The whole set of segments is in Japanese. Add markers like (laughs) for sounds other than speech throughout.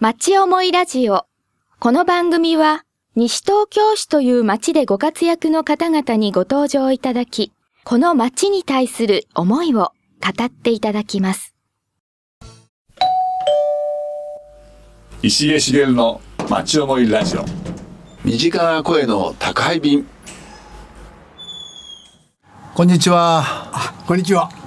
町思いラジオ。この番組は、西東京市という町でご活躍の方々にご登場いただき、この町に対する思いを語っていただきます。石江茂の町思いラジオ身近な声の宅配便こんにちは。こんにちは。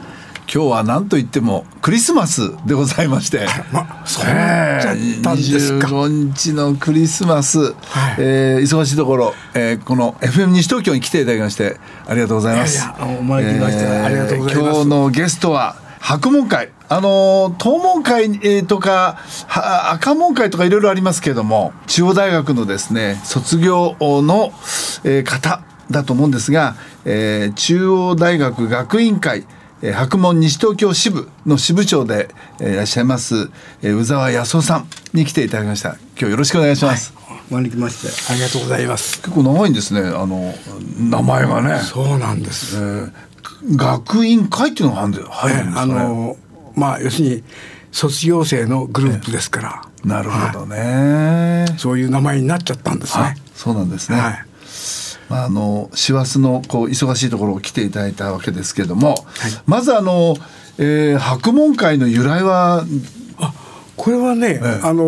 今日は何と言ってもクリスマスでございまして。(laughs) ま、そうなっちゃったんですか。25日のクリスマス、はいえー忙しいところ、えーこの FM 西東京に来ていただきましてありがとうございます。お招きましてありがとうございます今日のゲストは白門会あのー東門会、えーとかは赤門会とかいろいろありますけれども中央大学のですね卒業の、えー方だと思うんですが、えー中央大学学院会えー白門西東京支部の支部長で、えーいらっしゃいます、えー宇沢康夫さんに来ていただきました今日よろしくお願いします、招きましてありがとうございます。結構長いんですねあの名前がね、そうなんです。えー学院会っていうのが入るんです入るんですあかね、のまあ要するに卒業生のグループですから。なるほどね、そういう名前になっちゃったんですあね。そうなんですね、はい。まあ、あの師走のこう忙しいところを来ていただいたわけですけども、まずあの、えー白門会の由来は？これはね、ええ。あの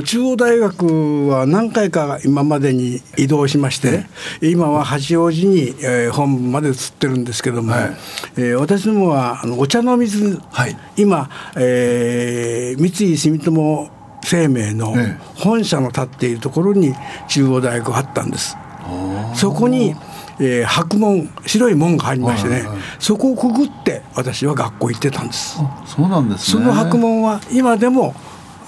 ー中央大学は何回か今までに移動しましてね、今は八王子に、えー本部まで移ってるんですけども、はい。えー私どもはあのお茶の水、はい。今、えー三井住友生命のええ。本社の立っているところに中央大学があったんです。そこに、えー白門白い門がありましてね、はいはいそこをくぐって私は学校行ってたんです。そうなんですね。その白門は今でも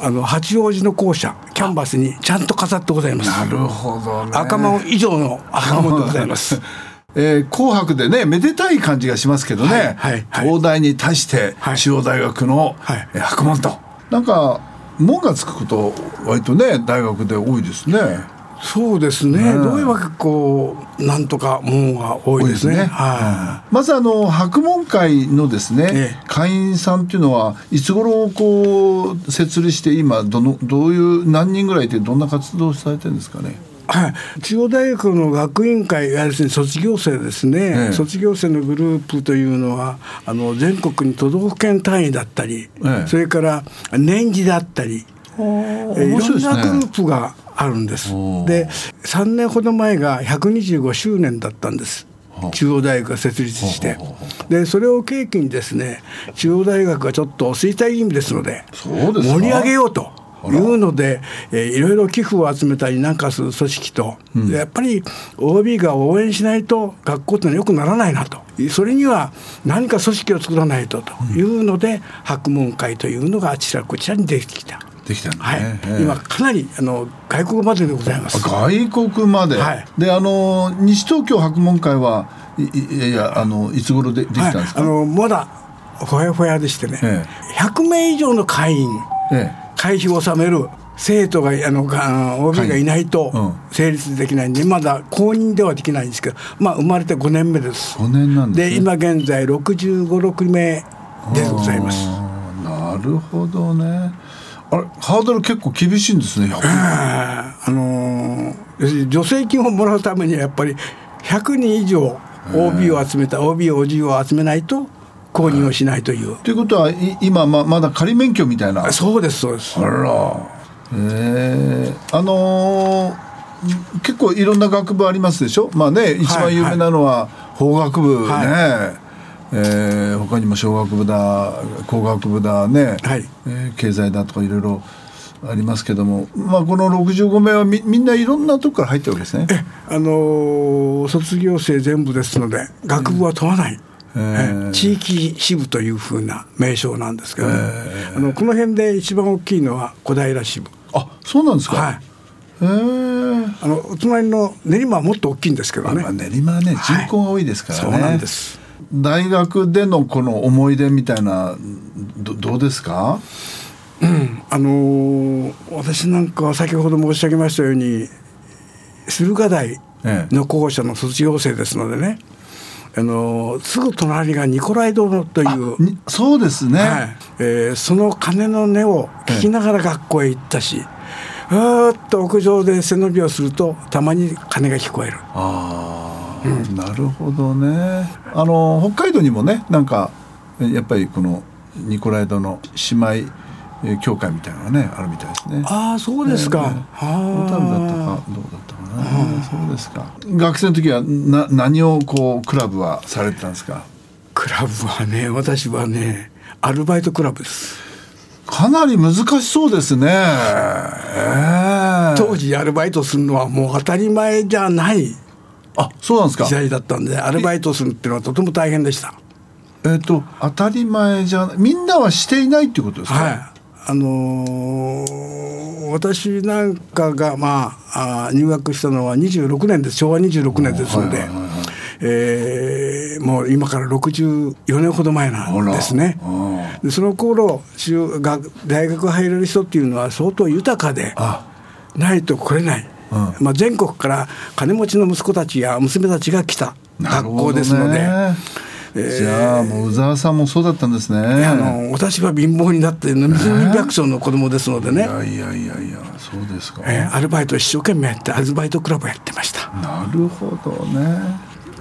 あの八王子の校舎キャンバスにちゃんと飾ってございます。なるほどね。赤門以上の赤門でございます。(laughs) えー紅白でねめでたい感じがしますけどね、はいはいはい。東大に対してはい。中央大学の、はい。えー白門と。なんか門がつくこと割とね大学で多いですねそうですね。どういうわけこうなんとか門が多いですね。はまずあの白門会のですね、ええ。会員さんっていうのはいつ頃こう設立して今どのどういう何人ぐらいでどんな活動をされてるんですかね？い。はい、中央大学の学院会いわゆる卒業生ですね、ええ。卒業生のグループというのはあの全国に都道府県単位だったり、ええ。それから年次だったり、えー。いろんなグループがあるんです。で3年ほど前が125周年だったんです。中央大学が設立して。でそれを契機にですね中央大学がちょっと衰退気味ですので盛り上げようというので、えーいろいろ寄付を集めたりなんかする組織と、でやっぱり OB が応援しないと学校ってのはよくならないなと。それには何か組織を作らないとというので、白門会というのがあちらこちらにできてきた。できたんだはい。ね、ええ。今かなりあの外国まででございます。外国まで、はい。であの西東京白門会はいいいやいやあのいつ頃でできたんですか、はい、あのまだほやほやでしてね、え100名以上の会員え会費を納める生徒があのが OB がいないとうん。成立できないんで、まだ公認ではできないんですけど、まあ、生まれて5年目です。5年なんですね。で今現在65、6名でございます。なるほどねあれハードル結構厳しいんですね100あーあのー助成金をもらうためにはやっぱり100人以上 OB を集めた OB、OG を集めないと公認をしないという。ということはい今ままだ仮免許みたいな。そうですそうです。あら。えー、あのー結構いろんな学部ありますでしょ？まあね一番有名なのは法学部ね、はえー他にも小学部だ工学部だね、はい。えー経済だとかいろいろありますけども、まあ、この65名はみみんないろんなとこから入ってるわけですね。あのー卒業生全部ですので学部は問わない、えー。え地域支部というふうな名称なんですけどね、あのこの辺で一番大きいのは小平支部。あそうなんですか？はい。へえあのお隣の練馬はもっと大きいんですけどね、まあ、練馬はね人口が多いですからね、そうなんです大学でのこの思い出みたいなどどうですか？あのー私なんかは先ほど申し上げましたように駿河台の校舎の卒業生ですのでね、あのすぐ隣がニコライ堂という、にそうですね、はい。えーその鐘の音を聞きながら学校へ行ったし、うーっと屋上で背伸びをするとたまに鐘が聞こえる。ああ、なるほどね。あの北海道にもねなんかやっぱりこのニコライドの姉妹えー教会みたいなのがねあるみたいですね。ああそうですか、小は樽だったかどうだったかな、そうですか。学生の時はな何をこうクラブはされてたんですか？クラブはね私はねアルバイトクラブです。かなり難しそうですね。ええ当時アルバイトするのはもう当たり前じゃないあ、そうなんですか時。代だったんでアルバイトするっていうのはとても大変でしたえっ、と当たり前じゃみんなはしていないっていうことですか？はい。あのー私なんかが、まあ、あー入学したのは26年です昭和26年ですので、はいはいはいはいえーもう今から64年ほど前なんですねあ。でその頃中学大学入れる人っていうのは相当豊かであないと来れない、まあ、全国から金持ちの息子たちや娘たちが来た学校ですので。じゃあもう宇沢さんもそうだったんですね。あの私は貧乏になって飲み百姓の子供ですのでね、いやいやいやいやそうですか。えーアルバイト一生懸命やってアルバイトクラブやってましたなるほどね。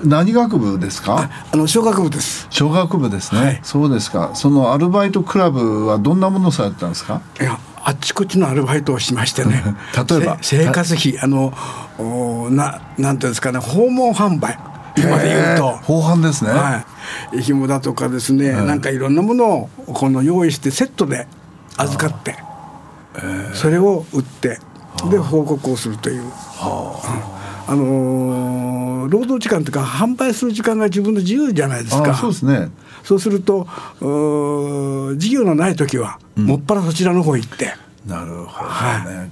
何学部ですか？あの小学部です小学部ですね、はいそうですかそのアルバイトクラブはどんなものをされてたんですか？いやあっちこっちのアルバイトをしましてね。(laughs) 例えば？せ生活費。あのおななんていうんですかね。訪問販売。今で言うと。後半ですね、はい。紐だとかですね、なんかいろんなものをこの用意してセットで預かってそれを売ってで報告をするという。あのー労働時間とか販売する時間が自分の自由じゃないですか。あそうですね。そうするとうー授業のない時は、もっぱらそちらの方行って。なるほどね、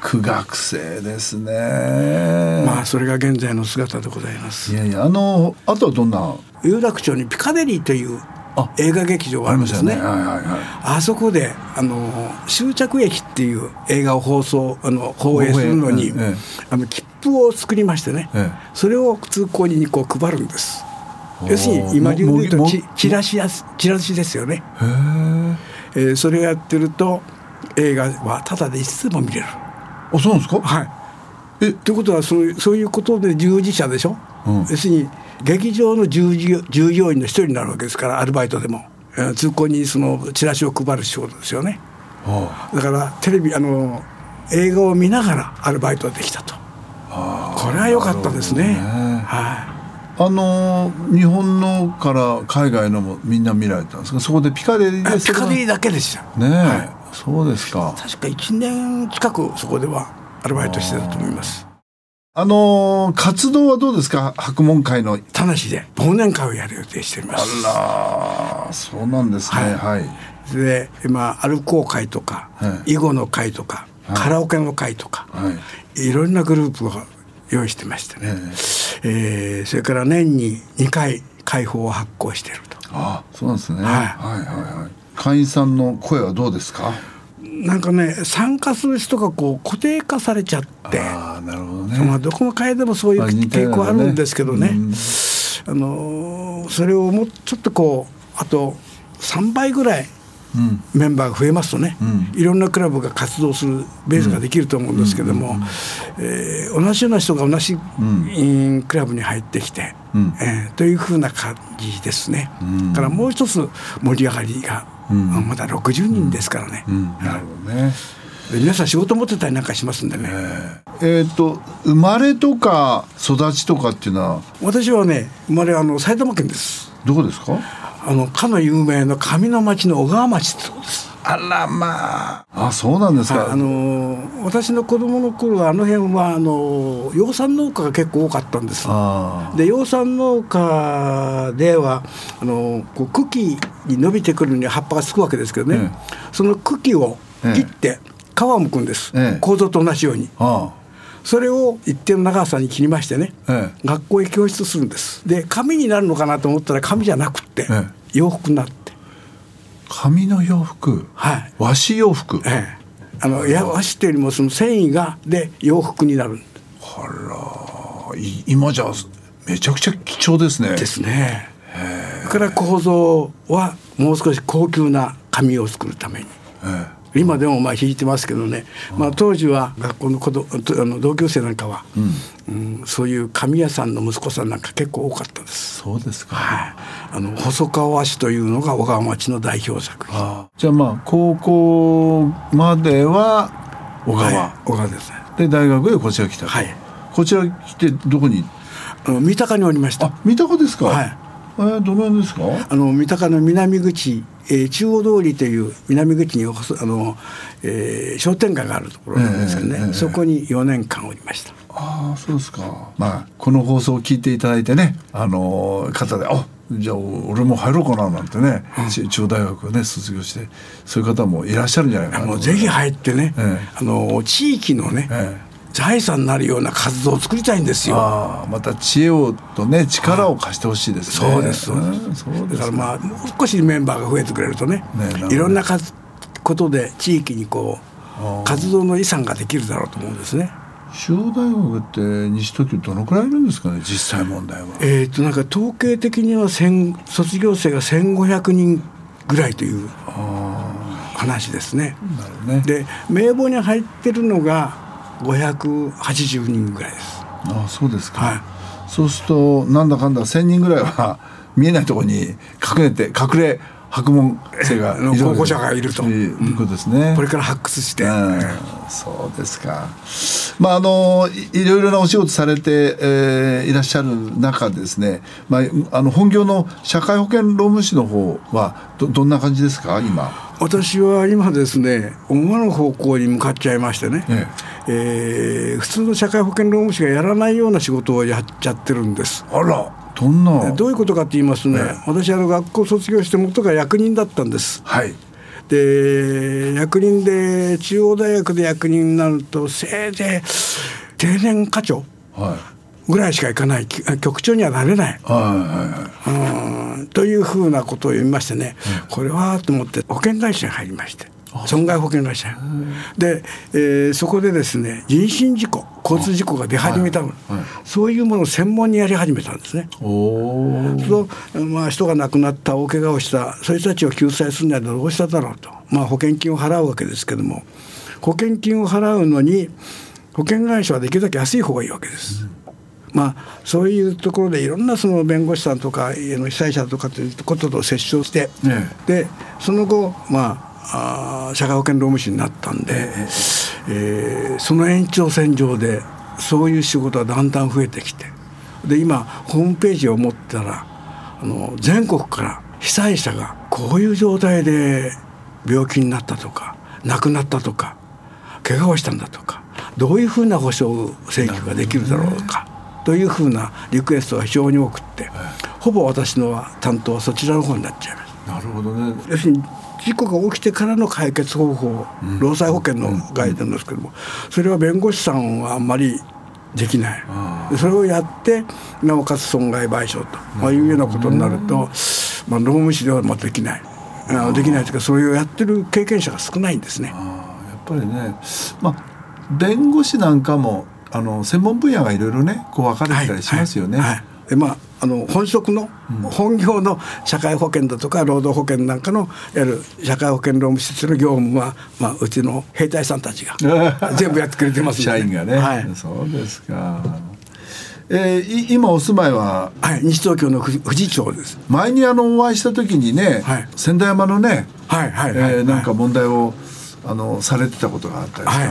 苦学生ですね、まあそれが現在の姿でございます。いやいやあのあとはどんな？有楽町にピカデリーというあ映画劇場があるんですね。はいはいはいあそこであの終着駅っていう映画を放送あの放映するのに、あの切符を作りましてね、ええ。それを通行人にこう配るんです。要するに今流で言うともチチラシやすチラシですよね、へええーそれをやってると映画はただでいつでも見れる。あそうなんですか？はい。えということはそういうそういうことで従事者でしょ、うん要するに劇場の従業従業員の一人になるわけですからアルバイトでも、えー通行にそのチラシを配る仕事ですよね。あだからテレビあの映画を見ながらアルバイトができたと。これは良かったですね。ね。はあの日本のから海外のもみんな見られたんですか？そこでピカデリでピカデリーだけでした。ねえ、はそうですか。確か1年近くそこではアルバイトしてたと思いますあの活動はどうですか？博問会の。田無で忘年会をやる予定しています。あらそうなんですね。ははい、で今アルコー会とか、はい。囲碁の会とか、カラオケの会とか、はい。い、ろんなグループを用意してましてね、えーそれから年に2回会報を発行していると。あそうなんですね、はい。はいはいはい。会員さんの声はどうですか？なんかね参加する人がこう固定化されちゃって。ああなるほどね。まあ、どこの会でもそういう傾向あるんですけどね、うん。あのーそれをもうちょっとこうあと3倍ぐらいうんメンバーが増えますとね、うん。いろんなクラブが活動するベースができると思うんですけども、えー同じような人が同じ、うんクラブに入ってきて、うん。えーというふうな感じですね。だからもう一つ盛り上がりが、ん。あまだ60人ですからね、うん。なるほどね。で皆さん仕事持ってたりなんかしますんでね、えっ、と生まれとか育ちとかっていうのは？私はね生まれはあの埼玉県です。どこですか？あのかの有名な上の町の小川町ってとこです。あらまあ。あそうなんですか、あの私の子供の頃はあの辺はあの養蚕農家が結構多かったんです。あで養蚕農家ではあのこう茎に伸びてくるに葉っぱがつくわけですけどね、えその茎を切って皮を剥くんです、ええ。構造と同じように。あそれを一定の長さに切りましてね、ええ。学校へ教室するんです。で紙になるのかなと思ったら紙じゃなくって、え洋服になって。紙の洋服？はい。和紙洋服？ええ。あのや和紙というよりもその繊維がで洋服になる。あらい今じゃめちゃくちゃ貴重ですね。ですね。それから構造はもう少し高級な紙を作るために今でもまあ弾いてますけどね、まあ、当時は学校の子どあの同級生なんかは、うん。そういう紙屋さんの息子さんなんか結構多かったです。そうですか、はい、あの細川和紙というのが小川町の代表作品。あじゃあまあ高校までは小川、はい。小川。ですね。で大学でこちら来たと、はい。こちら来てどこに？あの三鷹におりました。あ三鷹ですか。はいえーどの辺ですか？あの三鷹の南口、えー中央通りという南口に細あの、えー商店街があるところなんですけどね、ええええそこに4年間おりました。ああそうですか。まあこの放送を聞いていただいてねあのー方であじゃあ俺も入ろうかななんてね、ち中央大学をね卒業してそういう方もいらっしゃるんじゃないかなと。もうぜひ入ってね、ええ。あの地域のね、え財産になるような活動を作りたいんですよ。また知恵をとね力を貸してほしいですね。そうですそうです。だからまあもう少しメンバーが増えてくれるとねねいろんなかことで地域にこう活動の遺産ができるだろうと思うんですね。中央大学って西東京どのくらいいるんですかね実際問題は。えー、となんか統計的には千卒業生が1500人ぐらいという話ですね。ね。で名簿に入ってるのが580人ぐらいです。ああそうですか、はい。そうするとなんだかんだ1,000人ぐらいは (laughs) 見えないところに隠れて隠れ博問生がいる候補者がいると。いうことですね、これから発掘して、うん。そうですか。まああのいいろいろなお仕事されて、えーいらっしゃる中ですね。まああの本業の社会保険労務士の方はどどんな感じですか今？私は今ですね思わぬ方向に向かっちゃいましてね、ええー普通の社会保険労務士がやらないような仕事をやっちゃってるんです。あらどんな？どういうことかと言いますとね、私あの学校卒業して元が役人だったんです。はい。で役人で中央大学で役人になるとせいぜい定年課長はい。ぐらいしかいかないき局長にはなれない。はいはいはい。うんというふうなことを言いましてね、これはと思って保険会社に入りまして損害保険会社にで、えーそこでですね人身事故交通事故が出始めたの、そういうものを専門にやり始めたんですね。おお。そうまあ、人が亡くなった大怪我をしたそういう人たちを救済するにはどうしただろうと、まあ、保険金を払うわけですけども保険金を払うのに保険会社はできるだけ安い方がいいわけです。まあ、そういうところでいろんなその弁護士さんとか被災者とかということと接触して、えでその後、まあ、あー社会保険労務士になったんで、えーその延長線上でそういう仕事はだんだん増えてきてで今ホームページを持ったらあの全国から被災者がこういう状態で病気になったとか亡くなったとか怪我をしたんだとかどういうふうな保証請求ができるだろうかというふうなリクエストが非常に多くってほぼ私のは担当はそちらの方になっちゃいます。なるほどね。要するに事故が起きてからの解決方法、労災保険の概念ですけども、それは弁護士さんはあんまりできない、でそれをやってなおかつ損害賠償と、まあ、いうようなことになると、まあ、労務士ではまあできない。あできないというかそれをやってる経験者が少ないんですね。やっぱりね、まあ弁護士なんかもあの専門分野がいろいろねこう分かれてたりしますよね。はいはい。でまあ、あの本職の、本業の社会保険だとか労働保険なんかのいわゆる社会保険労務施設の業務は、まあ、うちの兵隊さんたちが (laughs) 全部やってくれてますんで社員がね、はい。そうですか。えーい今お住まいは？はい、西東京の富士町です。前にあのお会いした時にね、はい。千駄山のね、はいはいはい。えーなんか問題をあのされてたことがあったりとか、はい。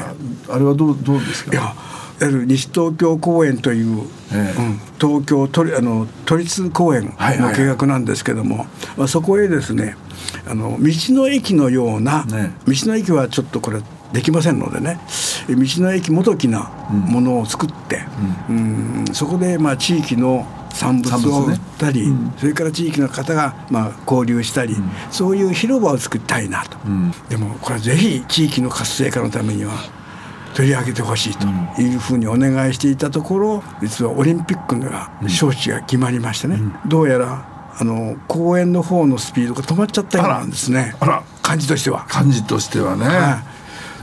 あれはどうどうですか？いや、る西東京公園という、ええ。うん東京都立あの都立公園はいはいはい。の計画なんですけども、まあそこへですね、あの道の駅のような、ね。道の駅はちょっとこれできませんのでね、え道の駅もどきなものを作って、うん。そこでまあ地域の産物を売ったり、それから地域の方がまあ交流したり、そういう広場を作りたいなと、でもこれはぜひ地域の活性化のためには取り上げてほしいというふうにお願いしていたところ実はオリンピックが招致が決まりましてね、どうやらあの公園の方のスピードが止まっちゃったようなんですね。あら感じとしては。感じとしてはね。は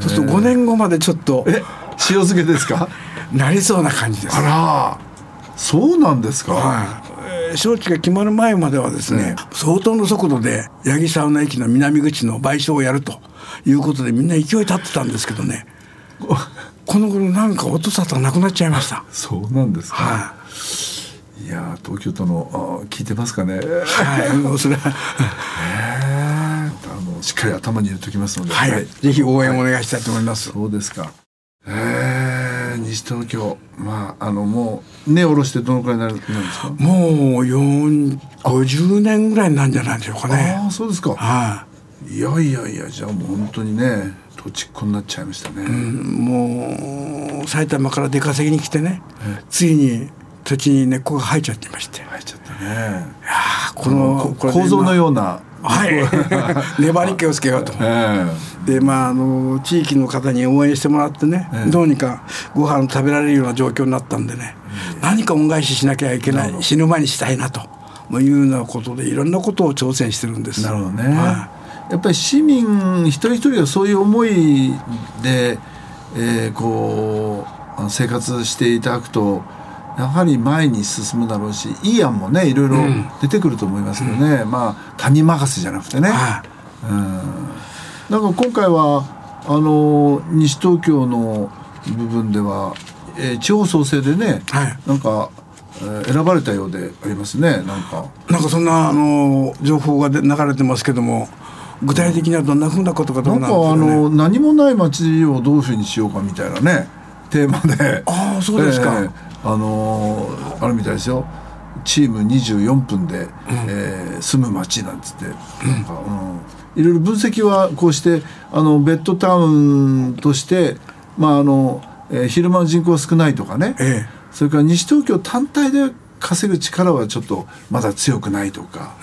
い、そうすると5年後までちょっとえ塩漬けですか？(laughs) なりそうな感じです。あら。そうなんですか、はい。えー招致が決まる前まではですね、相当の速度で八木沢の駅の南口の賠償をやるということでみんな勢い立ってたんですけどねこの頃なんか音沙汰がなくなっちゃいました。そうなんですか、はいい、やー東京都のあ聞いてますかねはい、もうそれは、あのしっかり頭に入れておきますので、はい、ぜひ応援お願いしたいと思います。そうですか。えー、西東京、まあ、あの、もう、根下ろしてどのくらいになる、なんですか？もう四50年ぐらいなんじゃないでしょうかね。ああ、そうですか。はいやいやいや、じゃあ、もう本当にね、土地っ子になっちゃいましたね。い、もう埼玉から出稼ぎに来てね、ついに土地に根っこが生えちゃってまして、入っちゃったね。あーここの構造のような。今はい (laughs) 粘り気をつけようと。えでまああの地域の方に応援してもらってね、どうにかご飯食べられるような状況になったんでね、何か恩返ししなきゃいけない死ぬ前にしたいなというようなことでいろんなことを挑戦してるんです。なるほどね。はやっぱり市民一人一人がそういう思いで、えーこう生活していただくとやはり前に進むだろうしいい案もねいろいろ出てくると思いますけどね、まあ他人任せじゃなくてね、はなんか今回はあの西東京の部分では、えー地方創生でね、はい。なんか、えー選ばれたようでありますね。なんか。い、なんかそんなあの情報がで流れてますけども具体的にはどんなふうなことかどうんなかあなんですかね。の何もない街をどういうふうにしようかみたいなねテーマで。ああそうですか。ええあのーあるみたいですよ。チーム24分で、えー住む街なんつって。うん、いろいろ分析はこうしてあのベッドタウンとしてまああの、えー昼間の人口が少ないとかね、ええ。それから西東京単体で稼ぐ力はちょっとまだ強くないとか、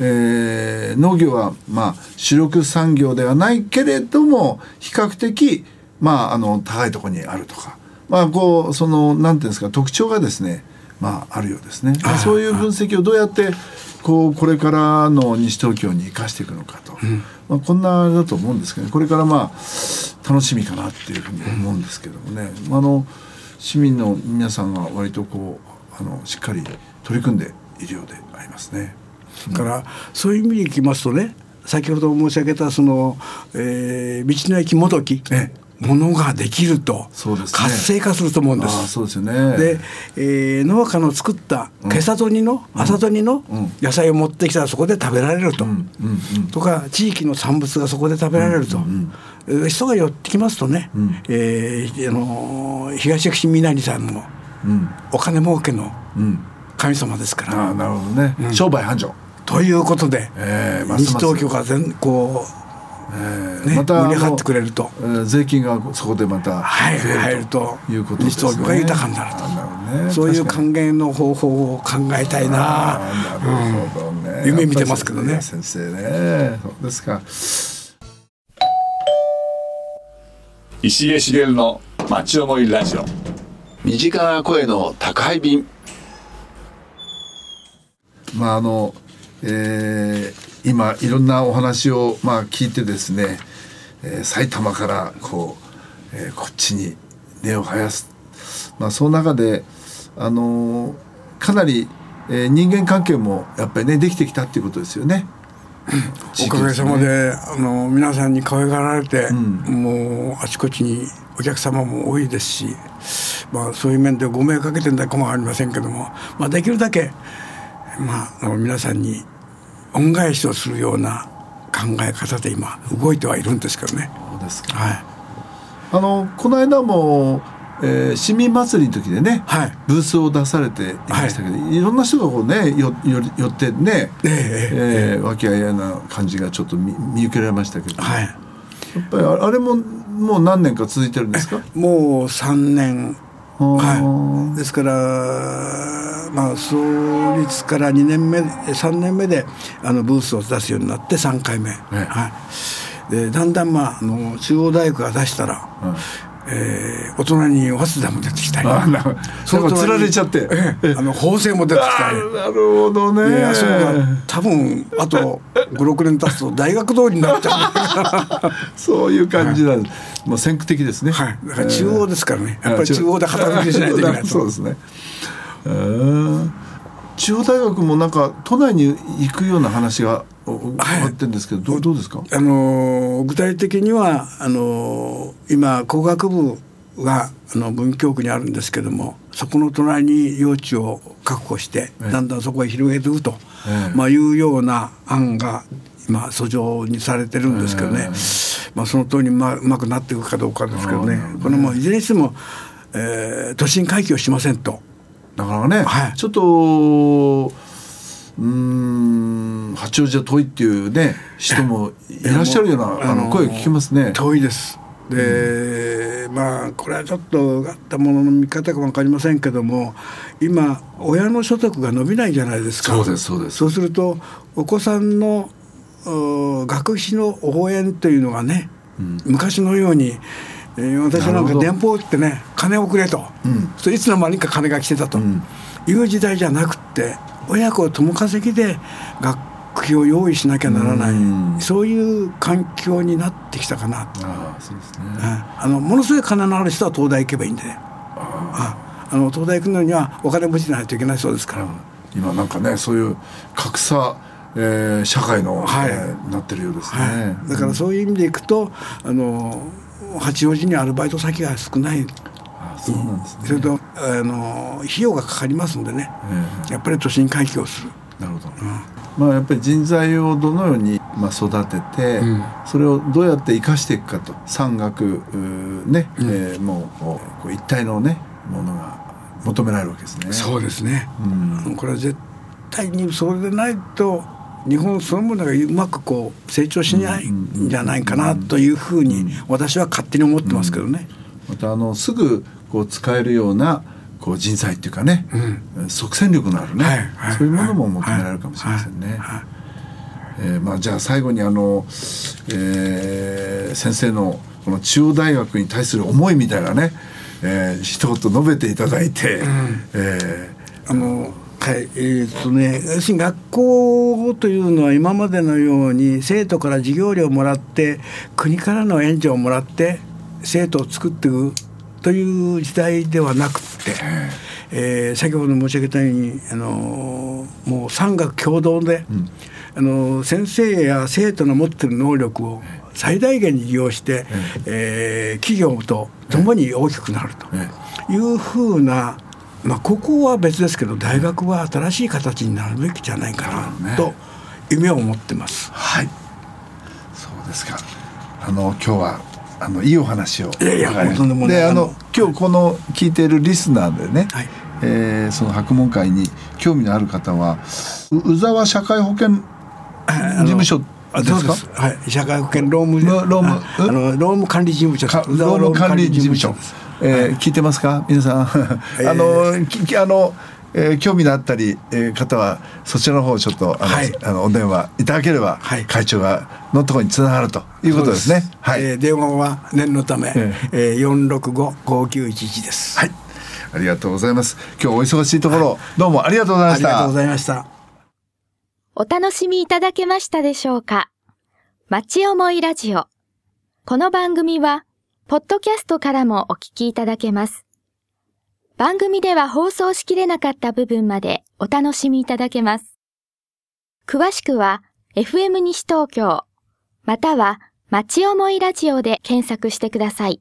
えー農業はまあ主力産業ではないけれども比較的まああの高いところにあるとか。まあこうそのなんていうんですか特徴がですねまああるようですね。まあそういう分析をどうやってこうこれからの西東京に生かしていくのかと、まあこんなあれだと思うんですけど、ね、これからまあ楽しみかなっていうふうに思うんですけどもね。あの市民の皆さんが割とこうあのしっかり取り組んでいるようでありますね。だからそういう意味でいきますとね先ほど申し上げたその、えー道の駅もどきえものができると活性化すると思うんです。そうですよね。で、えー農家の作った今朝とにの、朝とにの野菜を持ってきたらそこで食べられると、とか地域の産物がそこで食べられると、えー人が寄ってきますとね、えーあのー東薬師みなりさんのお金儲けの神様ですから。ああなるほどね、商売繁盛。ということで、えーますます。西東京が全こう、ね、また盛り上がってくれると。えー税金がそこでまたはい増える入るということですね。西東京が豊かになると。あなるね。そういう還元の方法を考えたいな。あーなるほどね、夢見てますけどね。先生ね。そうですか。石江茂の町思いラジオ身近な声の宅配便まああの、えー今いろんなお話をまあ聞いてですね、えー埼玉からこう、えーこっちに根を生やす、まあ、その中であのーかなり、えー人間関係もやっぱりねできてきたっていうことですよね。おかげさまで、あの皆さんに可愛がられて、もうあちこちにお客様も多いですし、まあ、そういう面でご迷惑かけてるんだかもありませんけども、まあ、できるだけ、まあ、あの皆さんに恩返しをするような考え方で今動いてはいるんですけどね。そうですか。はい。あのこの間も、えー市民祭りの時でね、はい。ブースを出されていましたけど、い、ろんな人がこうねよよ寄ってね、えええー和気あいあいな感じがちょっと見見受けられましたけど、はい。やっぱりああれももう何年か続いてるんですか？もう3年。はい、ですから、まあ、創立から2年目3年目であのブースを出すようになって3回目、はい、でだんだん、まあ、あの中央大学が出したら、えー、お隣に早稲田も出てきたり。そのなんか釣られちゃって。ええあの法政も出てきたり。なるほどね。いやそうが多分あと56年経つと大学通りになっちゃう。(laughs) そういう感じなんです、もう先駆的ですね。はい、だから中央ですからね、やっぱり中央。で働きしないといけないと。(laughs) そうですね。えー中央大学もなんか都内に行くような話があってんですけど、どうどうですか？あの具体的にはあの今工学部があの文京区にあるんですけどもそこの隣に用地を確保してええ。だんだんそこへ広げていくと、ええ。まあ、いうような案が今訴状にされてるんですけどね、まあ、その通りにうまうまくなっていくかどうかですけどね。このもういずれにしても、えー都心回帰をしませんと。なかなかね、はい。ちょっとうーん八王子は遠いっていうね人もいらっしゃるようなあの声聞きますね。遠いです。で、まあこれはちょっとあったものの見方か分かりませんけども今親の所得が伸びないじゃないですか。そうですそうです。そうするとお子さんのお学費の応援というのがね、昔のように、えー私なんか電報ってね金をくれと、それいつの間にか金が来てたと。いう時代じゃなくって親子共稼ぎで学費を用意しなきゃならない、うん。そういう環境になってきたかな。と。ああそうですね。あのものすごい金のある人は東大行けばいいんでね。ああ。の東大行くのにはお金持ちでないといけないそうですから、今なんかねそういう格差、えー社会の、はい。えーなってるようですね。はい、だからそういう意味でいくとあの八王子にアルバイト先が少ない。あそうなんですね。それとあの費用がかかりますんでね、やっぱり都心回帰をする。なるほど。まあやっぱり人材をどのようにまあ育てて、それをどうやって生かしていくかと。産学うーね、えーもうこうこう一体のねものが求められるわけですね。そうですね、うん。これは絶対にそれでないと日本そのものがうまくこう成長しないんじゃないかなというふうに私は勝手に思ってますけどね。またあのすぐこう使えるようなこう人材っていうかね、即戦力のあるね、はいはいそういうものも求められるかもしれませんね。はいえーまあ、じゃあ最後にあの、えー先生のこの中央大学に対する思いみたいなね、えー、一言述べていただいて、えあのはいえーっとね要するに学校というのは今までのように生徒から授業料をもらって国からの援助をもらって生徒を作っていくという時代ではなくって、えー先ほど申し上げたようにあのもう産学共同で、あの先生や生徒の持っている能力を最大限に利用して、えー企業と共に大きくなるとえいうふうな、まあ、ここは別ですけど大学は新しい形になるべきじゃないかなと夢を持ってます。はい。そうですか。あの今日はあのいいお話を。いやいやとんでもない。であの今日この聞いているリスナーでね、はい。えーその博問会に興味のある方はう宇沢社会保険事務所あです。か。はい、社会保険労務労労務ああの労務管理事務所労務管理事務所です。えー聞いてますか？皆さん。あのききあの、えー興味のあったり、えー方はそちらの方ちょっとあの、はい。あのお電話いただければ、はい。会長がのところにつながるということですね。はい、えー電話は念のため、ええー、465-5911です。はい。ありがとうございます。今日お忙しいところ、どうもありがとうございました。ありがとうございました。お楽しみいただけましたでしょうか？町思いラジオ。この番組は、ポッドキャストからもお聞きいただけます。番組では放送しきれなかった部分までお楽しみいただけます。詳しくは、FM 西東京、または、町思いラジオで検索してください。